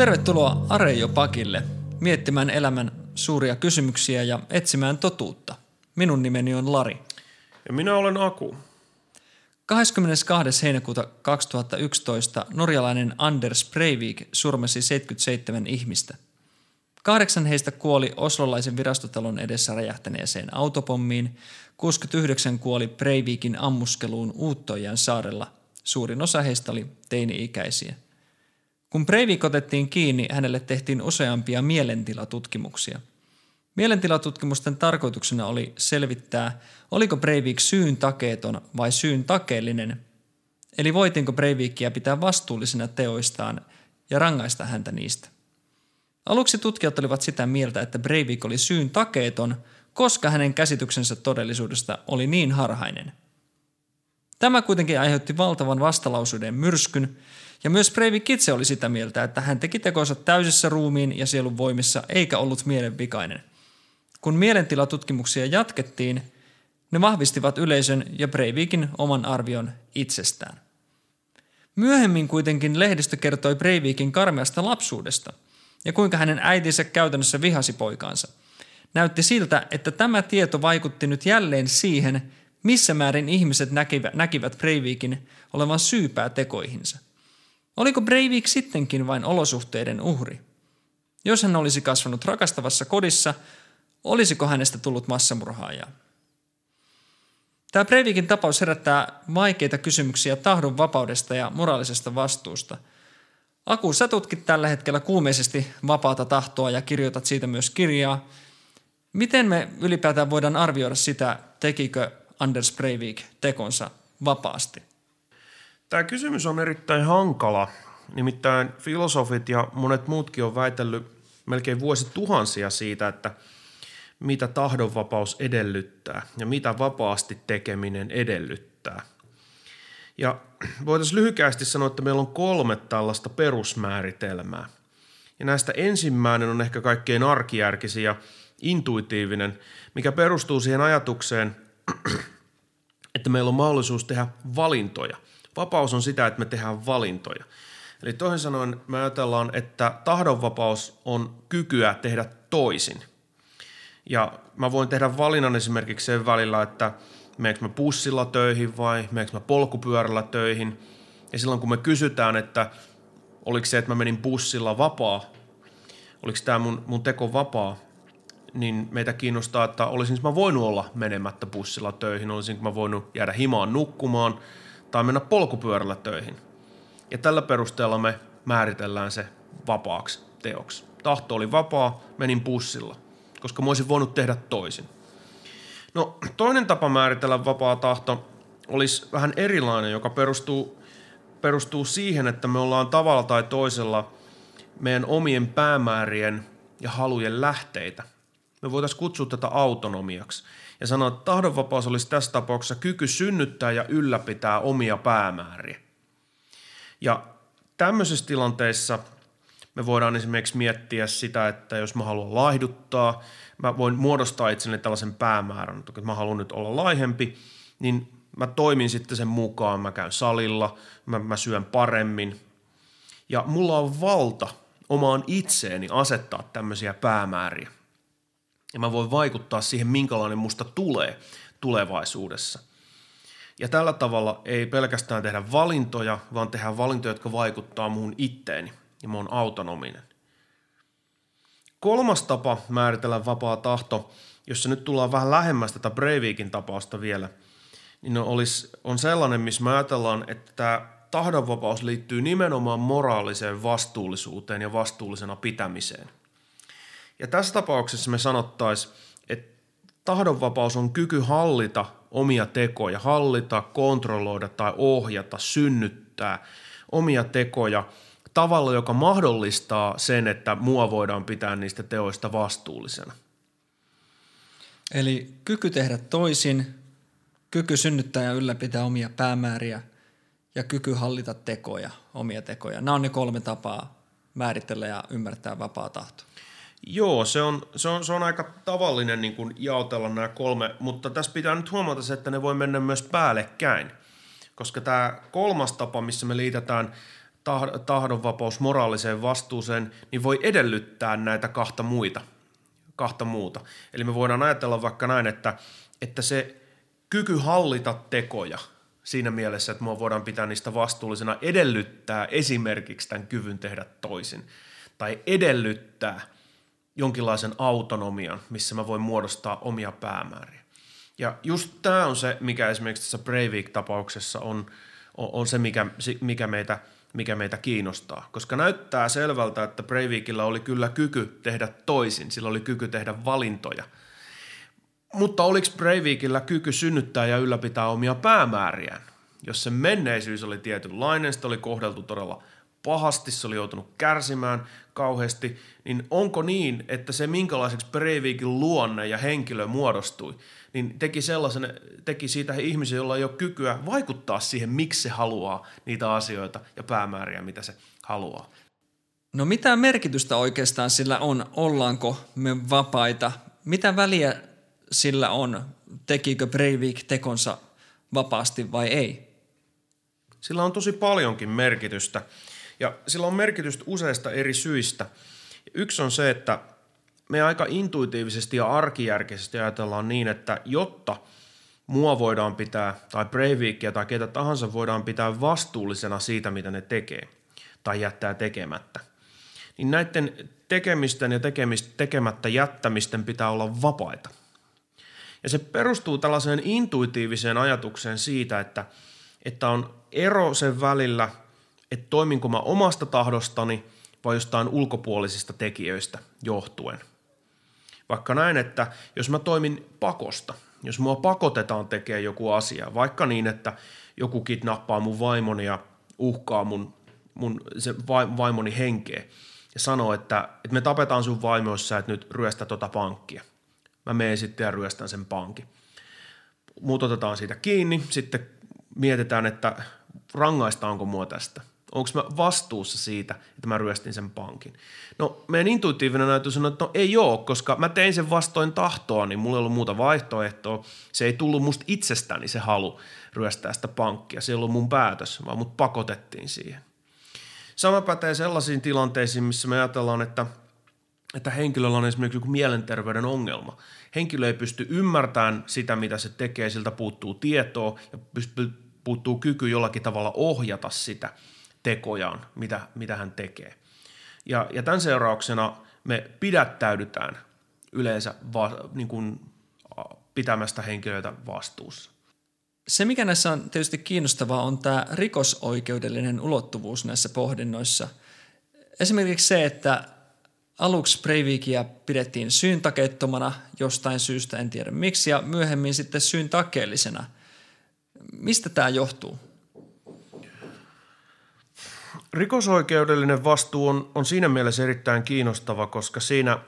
Tervetuloa Arejo-pakille miettimään elämän suuria kysymyksiä ja etsimään totuutta. Minun nimeni on Lari. Ja minä olen Aku. 22. heinäkuuta 2011 norjalainen Anders Breivik surmasi 77 ihmistä. Kahdeksan heistä kuoli oslolaisen virastotalon edessä räjähtäneeseen autopommiin, 69 kuoli Breivikin ammuskeluun Uuttojan saarella. Suurin osa heistä oli teini-ikäisiä. Kun Breivik otettiin kiinni, hänelle tehtiin useampia mielentilatutkimuksia. Mielentilatutkimusten tarkoituksena oli selvittää, oliko Breivik syyn takeeton vai syyn takeellinen, eli voitinko Breivikia pitää vastuullisena teoistaan ja rangaista häntä niistä. Aluksi tutkijat olivat sitä mieltä, että Breivik oli syyn takeeton, koska hänen käsityksensä todellisuudesta oli niin harhainen. Tämä kuitenkin aiheutti valtavan vastalausuuden myrskyn, ja myös Breivik itse oli sitä mieltä, että hän teki tekonsa täysissä ruumiin ja sielun voimissa eikä ollut mielenvikainen. Kun mielentilatutkimuksia jatkettiin, ne vahvistivat yleisön ja Breivikin oman arvion itsestään. Myöhemmin kuitenkin lehdistö kertoi Breivikin karmeasta lapsuudesta ja kuinka hänen äitinsä käytännössä vihasi poikaansa. Näytti siltä, että tämä tieto vaikutti nyt jälleen siihen, missä määrin ihmiset näkivät, näkivät Breivikin olevan syypää tekoihinsa. Oliko Breivik sittenkin vain olosuhteiden uhri? Jos hän olisi kasvanut rakastavassa kodissa, olisiko hänestä tullut massamurhaaja? Tämä Breivikin tapaus herättää vaikeita kysymyksiä tahdon vapaudesta ja moraalisesta vastuusta. Aku, sä tutkit tällä hetkellä kuumeisesti vapaata tahtoa ja kirjoitat siitä myös kirjaa. Miten me ylipäätään voidaan arvioida sitä, tekikö Anders Breivik tekonsa vapaasti? Tämä kysymys on erittäin hankala. Nimittäin filosofit ja monet muutkin on väitellyt melkein vuosituhansia siitä, että mitä tahdonvapaus edellyttää ja mitä vapaasti tekeminen edellyttää. Ja voitaisiin lyhykäisesti sanoa, että meillä on kolme tällaista perusmääritelmää. Ja näistä ensimmäinen on ehkä kaikkein arkijärkisin ja intuitiivinen, mikä perustuu siihen ajatukseen, että meillä on mahdollisuus tehdä valintoja. Vapaus on sitä, että me tehdään valintoja. Eli toisin sanoen me ajatellaan, että tahdonvapaus on kykyä tehdä toisin. Ja mä voin tehdä valinnan esimerkiksi sen välillä, että meneekö mä bussilla töihin vai meneekö mä polkupyörällä töihin. Ja silloin kun me kysytään, että oliko se, että mä menin bussilla vapaa, oliko tämä mun, mun teko vapaa, niin meitä kiinnostaa, että olisinko mä voinut olla menemättä bussilla töihin, olisinko mä voinut jäädä himaan nukkumaan tai mennä polkupyörällä töihin. Ja tällä perusteella me määritellään se vapaaksi teoksi. Tahto oli vapaa, menin bussilla, koska mä olisin voinut tehdä toisin. No toinen tapa määritellä vapaa tahto olisi vähän erilainen, joka perustuu, perustuu siihen, että me ollaan tavalla tai toisella meidän omien päämäärien ja halujen lähteitä – me voitaisiin kutsua tätä autonomiaksi ja sanoa, että tahdonvapaus olisi tässä tapauksessa kyky synnyttää ja ylläpitää omia päämääriä. Ja tämmöisissä tilanteissa me voidaan esimerkiksi miettiä sitä, että jos mä haluan laihduttaa, mä voin muodostaa itselleni tällaisen päämäärän, että mä haluan nyt olla laihempi, niin mä toimin sitten sen mukaan, mä käyn salilla, mä, mä syön paremmin. Ja mulla on valta omaan itseeni asettaa tämmöisiä päämääriä ja mä voin vaikuttaa siihen, minkälainen musta tulee tulevaisuudessa. Ja tällä tavalla ei pelkästään tehdä valintoja, vaan tehdä valintoja, jotka vaikuttaa muun itteeni ja mä oon autonominen. Kolmas tapa määritellä vapaa tahto, jossa nyt tullaan vähän lähemmäs tätä Breivikin tapausta vielä, niin olisi, on sellainen, missä me ajatellaan, että tahdonvapaus liittyy nimenomaan moraaliseen vastuullisuuteen ja vastuullisena pitämiseen – ja tässä tapauksessa me sanottaisiin, että tahdonvapaus on kyky hallita omia tekoja, hallita, kontrolloida tai ohjata, synnyttää omia tekoja tavalla, joka mahdollistaa sen, että mua voidaan pitää niistä teoista vastuullisena. Eli kyky tehdä toisin, kyky synnyttää ja ylläpitää omia päämääriä ja kyky hallita tekoja, omia tekoja. Nämä on ne kolme tapaa määritellä ja ymmärtää vapaa tahto. Joo, se on, se on, se on aika tavallinen niin kuin jaotella nämä kolme, mutta tässä pitää nyt huomata se, että ne voi mennä myös päällekkäin. Koska tämä kolmas tapa, missä me liitetään tahdonvapaus moraaliseen vastuuseen, niin voi edellyttää näitä kahta muita, kahta muuta. Eli me voidaan ajatella vaikka näin, että, että se kyky hallita tekoja siinä mielessä, että mua voidaan pitää niistä vastuullisena, edellyttää esimerkiksi tämän kyvyn tehdä toisin. Tai edellyttää jonkinlaisen autonomian, missä mä voin muodostaa omia päämääriä. Ja just tämä on se, mikä esimerkiksi tässä Breivik-tapauksessa on, on, on se, mikä, mikä, meitä, mikä meitä kiinnostaa. Koska näyttää selvältä, että Breivikillä oli kyllä kyky tehdä toisin, sillä oli kyky tehdä valintoja – mutta oliko Breivikillä kyky synnyttää ja ylläpitää omia päämääriään? Jos se menneisyys oli tietynlainen, sitä oli kohdeltu todella pahasti, se oli joutunut kärsimään kauheasti, niin onko niin, että se minkälaiseksi Breivikin luonne ja henkilö muodostui, niin teki, sellaisen, teki siitä he ihmisiä, joilla ei ole kykyä vaikuttaa siihen, miksi se haluaa niitä asioita ja päämääriä, mitä se haluaa. No mitä merkitystä oikeastaan sillä on, ollaanko me vapaita? Mitä väliä sillä on, tekikö Breivik tekonsa vapaasti vai ei? Sillä on tosi paljonkin merkitystä ja sillä on merkitystä useista eri syistä. Yksi on se, että me aika intuitiivisesti ja arkijärkisesti ajatellaan niin, että jotta mua voidaan pitää, tai Breivikia tai ketä tahansa voidaan pitää vastuullisena siitä, mitä ne tekee tai jättää tekemättä, niin näiden tekemisten ja tekemistä, tekemättä jättämisten pitää olla vapaita. Ja se perustuu tällaiseen intuitiiviseen ajatukseen siitä, että, että on ero sen välillä, että toiminko mä omasta tahdostani vai jostain ulkopuolisista tekijöistä johtuen. Vaikka näin, että jos mä toimin pakosta, jos mua pakotetaan tekemään joku asia, vaikka niin, että joku kidnappaa mun vaimoni ja uhkaa mun, mun se vaimoni henkeä ja sanoo, että, että me tapetaan sun vaimoissa, että nyt ryöstä tota pankkia mä menen sitten ja ryöstän sen pankin. Muut otetaan siitä kiinni, sitten mietitään, että rangaistaanko mua tästä. Onko mä vastuussa siitä, että mä ryöstin sen pankin? No meidän intuitiivinen ajatus on, että no ei ole, koska mä tein sen vastoin tahtoa, niin mulla ei ollut muuta vaihtoehtoa. Se ei tullut musta itsestäni se halu ryöstää sitä pankkia. Se ei ollut mun päätös, vaan mut pakotettiin siihen. Sama pätee sellaisiin tilanteisiin, missä me ajatellaan, että – että henkilöllä on esimerkiksi joku mielenterveyden ongelma. Henkilö ei pysty ymmärtämään sitä, mitä se tekee, siltä puuttuu tietoa ja puuttuu kyky jollakin tavalla ohjata sitä tekojaan, mitä, mitä hän tekee. Ja, ja tämän seurauksena me pidättäydytään yleensä va, niin kuin, pitämästä henkilöitä vastuussa. Se, mikä näissä on tietysti kiinnostavaa, on tämä rikosoikeudellinen ulottuvuus näissä pohdinnoissa. Esimerkiksi se, että Aluksi Breivikia pidettiin syyntakeettomana jostain syystä, en tiedä miksi, ja myöhemmin sitten syyntakeellisena. Mistä tämä johtuu? Rikosoikeudellinen vastuu on, on siinä mielessä erittäin kiinnostava, koska siinä,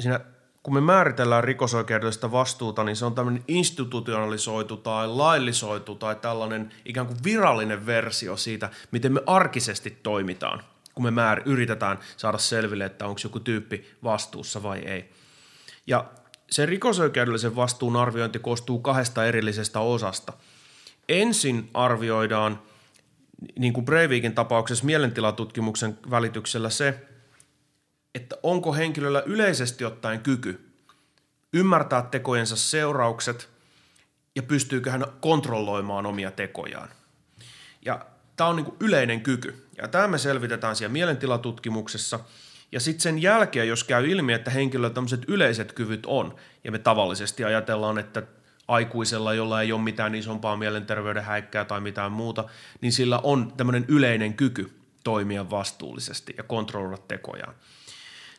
siinä kun me määritellään rikosoikeudellista vastuuta, niin se on tämmöinen institutionalisoitu tai laillisoitu tai tällainen ikään kuin virallinen versio siitä, miten me arkisesti toimitaan – kun me määr, yritetään saada selville, että onko joku tyyppi vastuussa vai ei. Ja se rikosoikeudellisen vastuun arviointi koostuu kahdesta erillisestä osasta. Ensin arvioidaan, niin kuin Breivikin tapauksessa mielentilatutkimuksen välityksellä se, että onko henkilöllä yleisesti ottaen kyky ymmärtää tekojensa seuraukset ja pystyykö hän kontrolloimaan omia tekojaan. Ja tämä on niin yleinen kyky. Ja tämä me selvitetään siellä mielentilatutkimuksessa. Ja sitten sen jälkeen, jos käy ilmi, että henkilöllä tämmöiset yleiset kyvyt on, ja me tavallisesti ajatellaan, että aikuisella, jolla ei ole mitään isompaa mielenterveyden häikkää tai mitään muuta, niin sillä on tämmöinen yleinen kyky toimia vastuullisesti ja kontrolloida tekojaan.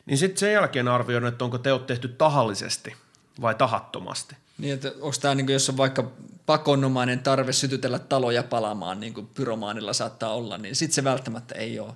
Niin sitten sen jälkeen arvioidaan, että onko teot tehty tahallisesti vai tahattomasti. Niin, että onko tämä, niin jos on vaikka pakonomainen tarve sytytellä taloja palamaan, niin kuin pyromaanilla saattaa olla, niin sitten se välttämättä ei ole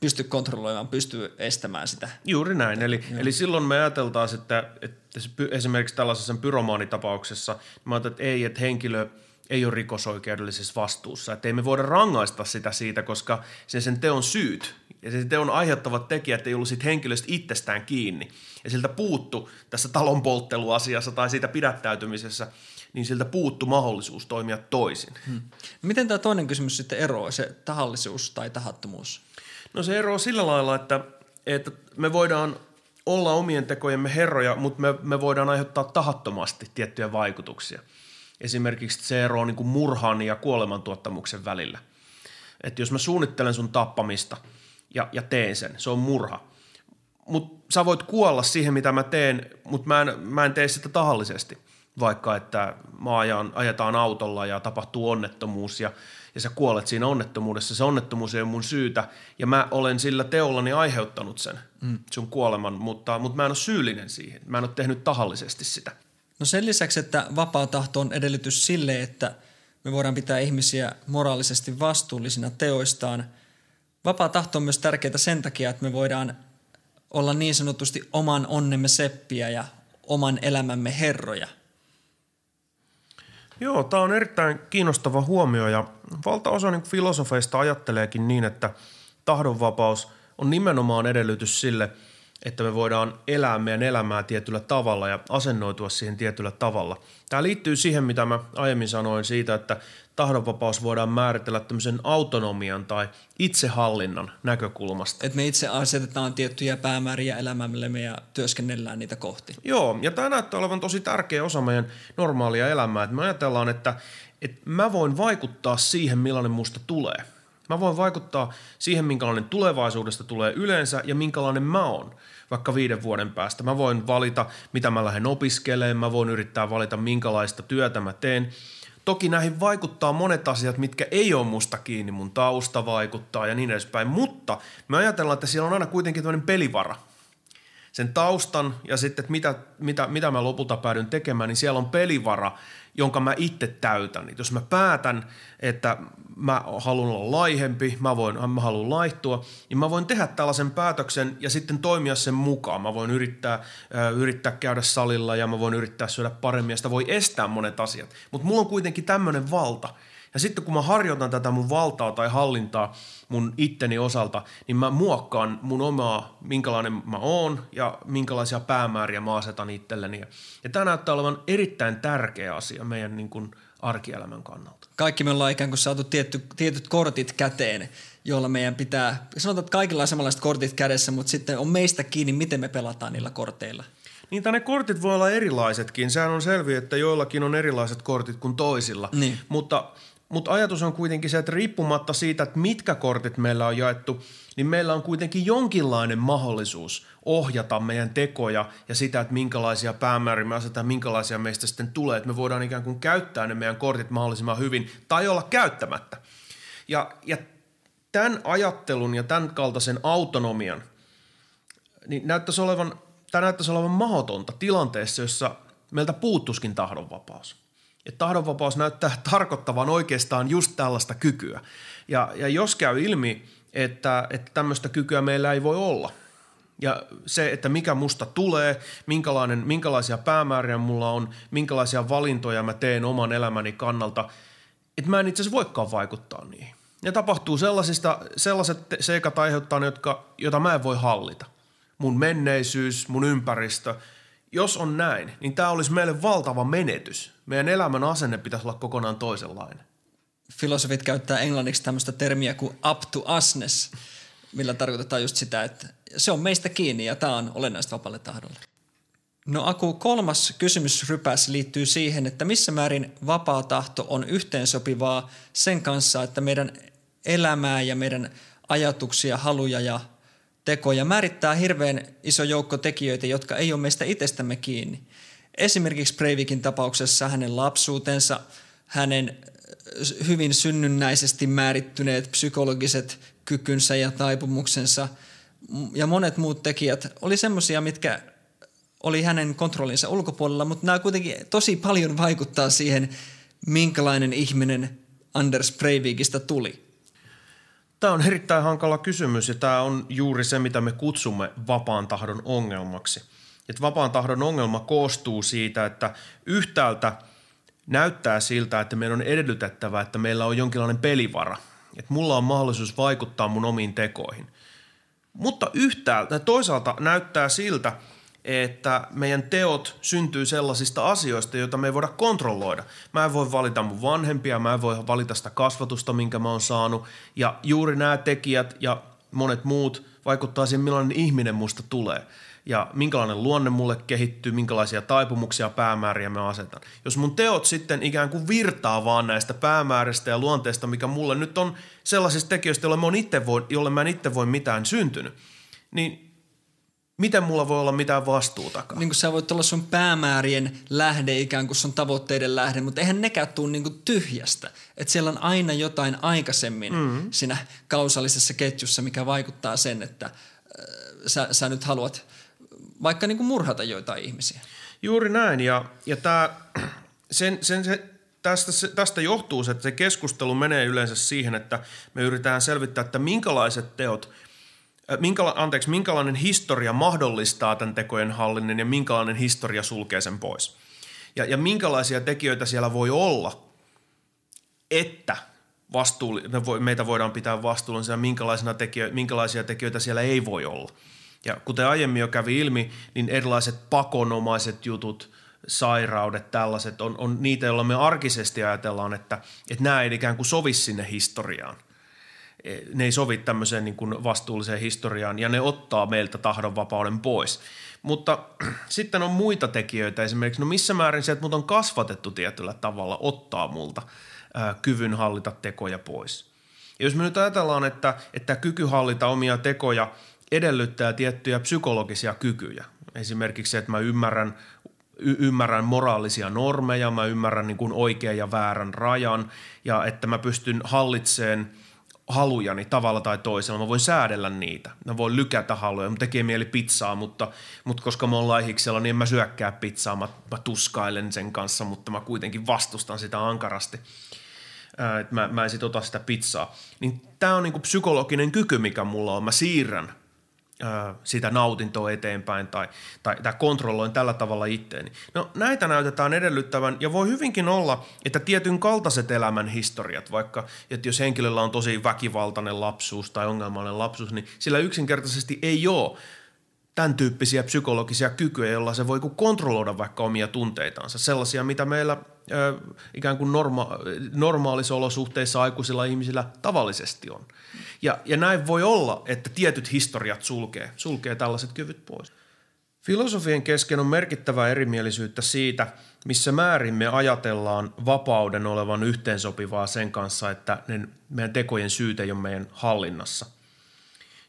pysty kontrolloimaan, pystyy estämään sitä. Juuri näin. Eli, eli silloin me ajateltaisiin, että, että se, esimerkiksi tällaisessa pyromaanitapauksessa, niin mä että ei, että henkilö ei ole rikosoikeudellisessa vastuussa. Että ei me voida rangaista sitä siitä, koska sen, sen teon syyt ja se teon aiheuttavat tekijät ei ollut siitä henkilöstä itsestään kiinni. Ja siltä puuttu tässä talonpoltteluasiassa tai siitä pidättäytymisessä, niin siltä puuttu mahdollisuus toimia toisin. Hmm. Miten tämä toinen kysymys sitten eroaa, se tahallisuus tai tahattomuus? No se eroaa sillä lailla, että, että me voidaan olla omien tekojemme herroja, mutta me, me voidaan aiheuttaa tahattomasti tiettyjä vaikutuksia. Esimerkiksi se ero on niin kuin murhan ja kuolemantuottamuksen välillä. Että jos mä suunnittelen sun tappamista ja, ja teen sen, se on murha. Mutta sä voit kuolla siihen, mitä mä teen, mutta mä en, mä en tee sitä tahallisesti. Vaikka että mä ajan, ajetaan autolla ja tapahtuu onnettomuus ja, ja sä kuolet siinä onnettomuudessa. Se onnettomuus ei ole mun syytä ja mä olen sillä teollani aiheuttanut sen mm. sun kuoleman, mutta, mutta mä en ole syyllinen siihen. Mä en ole tehnyt tahallisesti sitä. No sen lisäksi, että vapaa tahto on edellytys sille, että me voidaan pitää ihmisiä moraalisesti vastuullisina teoistaan. Vapaa tahto on myös tärkeää sen takia, että me voidaan olla niin sanotusti oman onnemme seppiä ja oman elämämme herroja. Joo, tämä on erittäin kiinnostava huomio ja valtaosa niin filosofeista ajatteleekin niin, että tahdonvapaus on nimenomaan edellytys sille – että me voidaan elää meidän elämää tietyllä tavalla ja asennoitua siihen tietyllä tavalla. Tämä liittyy siihen, mitä mä aiemmin sanoin siitä, että tahdonvapaus voidaan määritellä tämmöisen autonomian tai itsehallinnan näkökulmasta. Että me itse asetetaan tiettyjä päämääriä elämämme ja työskennellään niitä kohti. Joo, ja tämä näyttää olevan tosi tärkeä osa meidän normaalia elämää. Että me ajatellaan, että, että mä voin vaikuttaa siihen, millainen musta tulee – Mä voin vaikuttaa siihen, minkälainen tulevaisuudesta tulee yleensä ja minkälainen mä oon vaikka viiden vuoden päästä. Mä voin valita, mitä mä lähden opiskelemaan, mä voin yrittää valita, minkälaista työtä mä teen. Toki näihin vaikuttaa monet asiat, mitkä ei ole musta kiinni, mun tausta vaikuttaa ja niin edespäin, mutta me ajatellaan, että siellä on aina kuitenkin tämmöinen pelivara. Sen taustan ja sitten, että mitä, mitä, mitä mä lopulta päädyn tekemään, niin siellä on pelivara, jonka mä itse täytän. Jos mä päätän, että mä haluan olla laihempi, mä, voin, mä haluan laihtua, niin mä voin tehdä tällaisen päätöksen ja sitten toimia sen mukaan. Mä voin yrittää, äh, yrittää käydä salilla ja mä voin yrittää syödä paremmin ja sitä voi estää monet asiat. Mutta mulla on kuitenkin tämmöinen valta. Ja sitten kun mä harjoitan tätä mun valtaa tai hallintaa mun itteni osalta, niin mä muokkaan mun omaa, minkälainen mä oon ja minkälaisia päämääriä mä asetan itselleni. Ja tämä näyttää olevan erittäin tärkeä asia meidän niin kuin – arkielämän kannalta. Kaikki me ollaan ikään kuin saatu tietty, tietyt kortit käteen, joilla meidän pitää, sanotaan, että kaikilla on samanlaiset kortit kädessä, mutta sitten on meistä kiinni, miten me pelataan niillä korteilla. Niin, ne kortit voi olla erilaisetkin. Sehän on selviä, että joillakin on erilaiset kortit kuin toisilla. Niin. Mutta, mutta ajatus on kuitenkin se, että riippumatta siitä, että mitkä kortit meillä on jaettu, niin meillä on kuitenkin jonkinlainen mahdollisuus ohjata meidän tekoja ja sitä, että minkälaisia päämääriä me asetetaan, minkälaisia meistä sitten tulee, että me voidaan ikään kuin käyttää ne meidän kortit mahdollisimman hyvin tai olla käyttämättä. Ja, ja tämän ajattelun ja tämän kaltaisen autonomian, niin näyttäisi olevan, tämä näyttäisi olevan mahdotonta tilanteessa, jossa meiltä puuttuskin tahdonvapaus. Ja tahdonvapaus näyttää tarkoittavan oikeastaan just tällaista kykyä. Ja, ja jos käy ilmi, että, että tämmöistä kykyä meillä ei voi olla – ja se, että mikä musta tulee, minkälainen, minkälaisia päämääriä mulla on, minkälaisia valintoja mä teen oman elämäni kannalta, että mä en itse asiassa voikaan vaikuttaa niihin. Ja tapahtuu sellaisista, sellaiset seikat aiheuttaa jotka, jota mä en voi hallita. Mun menneisyys, mun ympäristö. Jos on näin, niin tämä olisi meille valtava menetys. Meidän elämän asenne pitäisi olla kokonaan toisenlainen. Filosofit käyttää englanniksi tämmöistä termiä kuin up to usness – millä tarkoitetaan just sitä, että se on meistä kiinni ja tämä on olennaista vapaalle tahdolle. No Aku, kolmas kysymysrypäs liittyy siihen, että missä määrin vapaa tahto on yhteensopivaa sen kanssa, että meidän elämää ja meidän ajatuksia, haluja ja tekoja määrittää hirveän iso joukko tekijöitä, jotka ei ole meistä itsestämme kiinni. Esimerkiksi Breivikin tapauksessa hänen lapsuutensa, hänen hyvin synnynnäisesti määrittyneet psykologiset kykynsä ja taipumuksensa ja monet muut tekijät oli semmoisia, mitkä oli hänen kontrollinsa ulkopuolella, mutta nämä kuitenkin tosi paljon vaikuttaa siihen, minkälainen ihminen Anders Breivikistä tuli. Tämä on erittäin hankala kysymys ja tämä on juuri se, mitä me kutsumme vapaan tahdon ongelmaksi. Että vapaan tahdon ongelma koostuu siitä, että yhtäältä näyttää siltä, että meidän on edellytettävä, että meillä on jonkinlainen pelivara. Että mulla on mahdollisuus vaikuttaa mun omiin tekoihin. Mutta yhtäältä toisaalta näyttää siltä, että meidän teot syntyy sellaisista asioista, joita me ei voida kontrolloida. Mä en voi valita mun vanhempia, mä en voi valita sitä kasvatusta, minkä mä oon saanut. Ja juuri nämä tekijät ja monet muut vaikuttaa siihen, millainen ihminen musta tulee ja minkälainen luonne mulle kehittyy, minkälaisia taipumuksia päämääriä mä asetan. Jos mun teot sitten ikään kuin virtaa vaan näistä päämääristä ja luonteesta, mikä mulle nyt on sellaisista tekijöistä, jolle mä, itse voi, jolle mä en itse voi mitään syntynyt, niin miten mulla voi olla mitään vastuuta? Niin kuin sä voit olla sun päämäärien lähde ikään kuin sun tavoitteiden lähde, mutta eihän nekään tule niin kuin tyhjästä. Että siellä on aina jotain aikaisemmin mm-hmm. siinä kausallisessa ketjussa, mikä vaikuttaa sen, että äh, sä, sä nyt haluat vaikka niin kuin murhata joitain ihmisiä. Juuri näin ja, ja tää, sen, sen, se, tästä, tästä johtuu se, että se keskustelu menee yleensä siihen, että me yritetään selvittää, että minkälaiset teot – minkäla, anteeksi, minkälainen historia mahdollistaa tämän tekojen hallinnan ja minkälainen historia sulkee sen pois. Ja, ja minkälaisia tekijöitä siellä voi olla, että vastuulli, me voi, meitä voidaan pitää vastuullisena, minkälaisina tekijö, minkälaisia tekijöitä siellä ei voi olla. Ja kuten aiemmin jo kävi ilmi, niin erilaiset pakonomaiset jutut, sairaudet, tällaiset on, on niitä, joilla me arkisesti ajatellaan, että, että nämä ei ikään kuin sovi sinne historiaan ne ei sovi tämmöiseen niin kuin vastuulliseen historiaan ja ne ottaa meiltä tahdonvapauden pois. Mutta sitten on muita tekijöitä esimerkiksi, no missä määrin se, että mut on kasvatettu tietyllä tavalla, ottaa multa ää, kyvyn hallita tekoja pois. Ja jos me nyt ajatellaan, että, että kyky hallita omia tekoja edellyttää tiettyjä psykologisia kykyjä, esimerkiksi se, että mä ymmärrän y- ymmärrän moraalisia normeja, mä ymmärrän niin kuin oikean ja väärän rajan ja että mä pystyn hallitseen – halujani tavalla tai toisella. Mä voin säädellä niitä. Mä voin lykätä haluja. Mä tekee mieli pizzaa, mutta, mutta koska mä oon laihiksella, niin en mä syökkää pizzaa. Mä, mä tuskailen sen kanssa, mutta mä kuitenkin vastustan sitä ankarasti. Ää, mä, mä en sit ota sitä pizzaa. Niin tää on niinku psykologinen kyky, mikä mulla on. Mä siirrän sitä nautintoa eteenpäin tai, tai, tai kontrolloin tällä tavalla itteeni. No näitä näytetään edellyttävän ja voi hyvinkin olla, että tietyn kaltaiset elämän historiat, vaikka että jos henkilöllä on tosi väkivaltainen lapsuus tai ongelmallinen lapsuus, niin sillä yksinkertaisesti ei ole tämän tyyppisiä psykologisia kykyjä, joilla se voi kontrolloida vaikka omia tunteitansa. Sellaisia, mitä meillä ö, ikään kuin norma- normaalissa olosuhteissa aikuisilla ihmisillä tavallisesti on. Ja, ja näin voi olla, että tietyt historiat sulkee, sulkee tällaiset kyvyt pois. Filosofien kesken on merkittävää erimielisyyttä siitä, missä määrin me ajatellaan vapauden olevan yhteensopivaa sen kanssa, että ne meidän tekojen syyt ei ole meidän hallinnassa.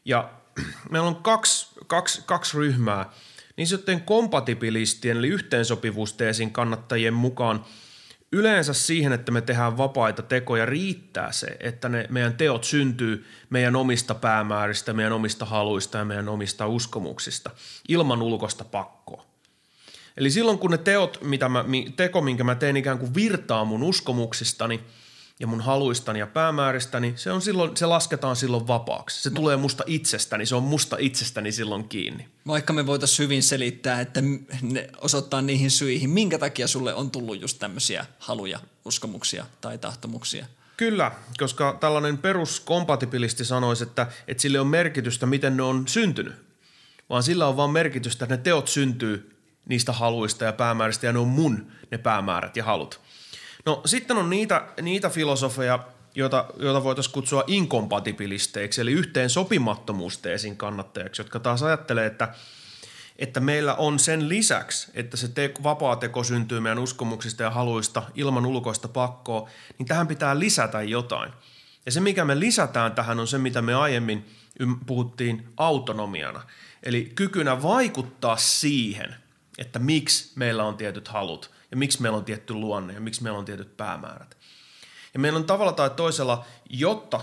Ja meillä on kaksi, kaksi, kaksi ryhmää. Niin sitten kompatibilistien eli yhteensopivuusteesin kannattajien mukaan – yleensä siihen, että me tehdään vapaita tekoja, riittää se, että ne meidän teot syntyy meidän omista päämääristä, meidän omista haluista ja meidän omista uskomuksista ilman ulkoista pakkoa. Eli silloin kun ne teot, mitä mä, teko, minkä mä teen ikään kuin virtaa mun uskomuksistani – ja mun haluistani ja päämääristäni, se, on silloin, se lasketaan silloin vapaaksi. Se tulee musta itsestäni, se on musta itsestäni silloin kiinni. Vaikka me voitaisiin hyvin selittää, että ne osoittaa niihin syihin, minkä takia sulle on tullut just tämmöisiä haluja, uskomuksia tai tahtomuksia. Kyllä, koska tällainen peruskompatibilisti sanoisi, että, että sille on merkitystä, miten ne on syntynyt. Vaan sillä on vaan merkitystä, että ne teot syntyy niistä haluista ja päämääristä ja ne on mun ne päämäärät ja halut – No sitten on niitä, niitä filosofeja, joita, joita voitaisiin kutsua inkompatibilisteiksi, eli yhteen sopimattomuusteesin kannattajaksi, jotka taas ajattelee, että, että meillä on sen lisäksi, että se te, vapaa teko syntyy meidän uskomuksista ja haluista ilman ulkoista pakkoa, niin tähän pitää lisätä jotain. Ja se, mikä me lisätään tähän, on se, mitä me aiemmin puhuttiin autonomiana. Eli kykynä vaikuttaa siihen, että miksi meillä on tietyt halut – ja miksi meillä on tietty luonne ja miksi meillä on tietyt päämäärät. Ja meillä on tavalla tai toisella, jotta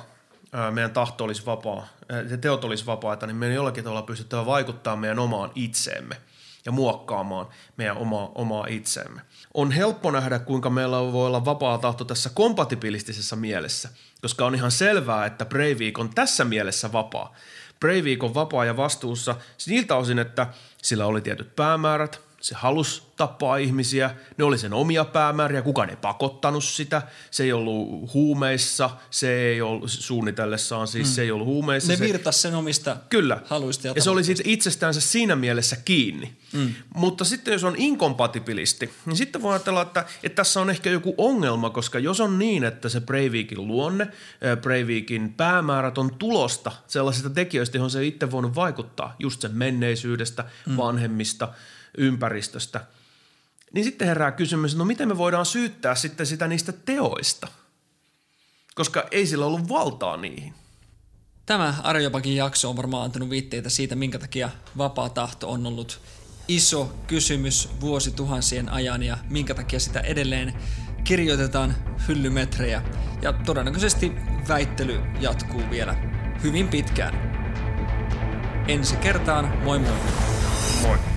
meidän tahto olisi vapaa, ja teot olisi vapaita, niin meidän jollakin tavalla pystyttävä vaikuttaa meidän omaan itseemme ja muokkaamaan meidän omaa, omaa itseemme. On helppo nähdä, kuinka meillä voi olla vapaa tahto tässä kompatibilistisessa mielessä, koska on ihan selvää, että Breivik on tässä mielessä vapaa. Breivik on vapaa ja vastuussa niiltä osin, että sillä oli tietyt päämäärät, se halusi tappaa ihmisiä, ne oli sen omia päämääriä, kukaan ei pakottanut sitä, se ei ollut huumeissa, se ei ollut suunnitellessaan, siis mm. se ei ollut huumeissa. Ne se, virtas sen omista Kyllä. haluista ja, ja se oli siitä itsestäänsä siinä mielessä kiinni. Mm. Mutta sitten jos on inkompatibilisti, niin sitten voi ajatella, että, että tässä on ehkä joku ongelma, koska jos on niin, että se Breivikin luonne, Breivikin päämäärät on tulosta sellaisista tekijöistä, johon se itse voinut vaikuttaa, just sen menneisyydestä, mm. vanhemmista, ympäristöstä, niin sitten herää kysymys, no miten me voidaan syyttää sitten sitä niistä teoista, koska ei sillä ollut valtaa niihin. Tämä Arjopakin jakso on varmaan antanut viitteitä siitä, minkä takia vapaa tahto on ollut iso kysymys vuosituhansien ajan ja minkä takia sitä edelleen kirjoitetaan hyllymetrejä. Ja todennäköisesti väittely jatkuu vielä hyvin pitkään. Ensi kertaan, moi moi! Moi!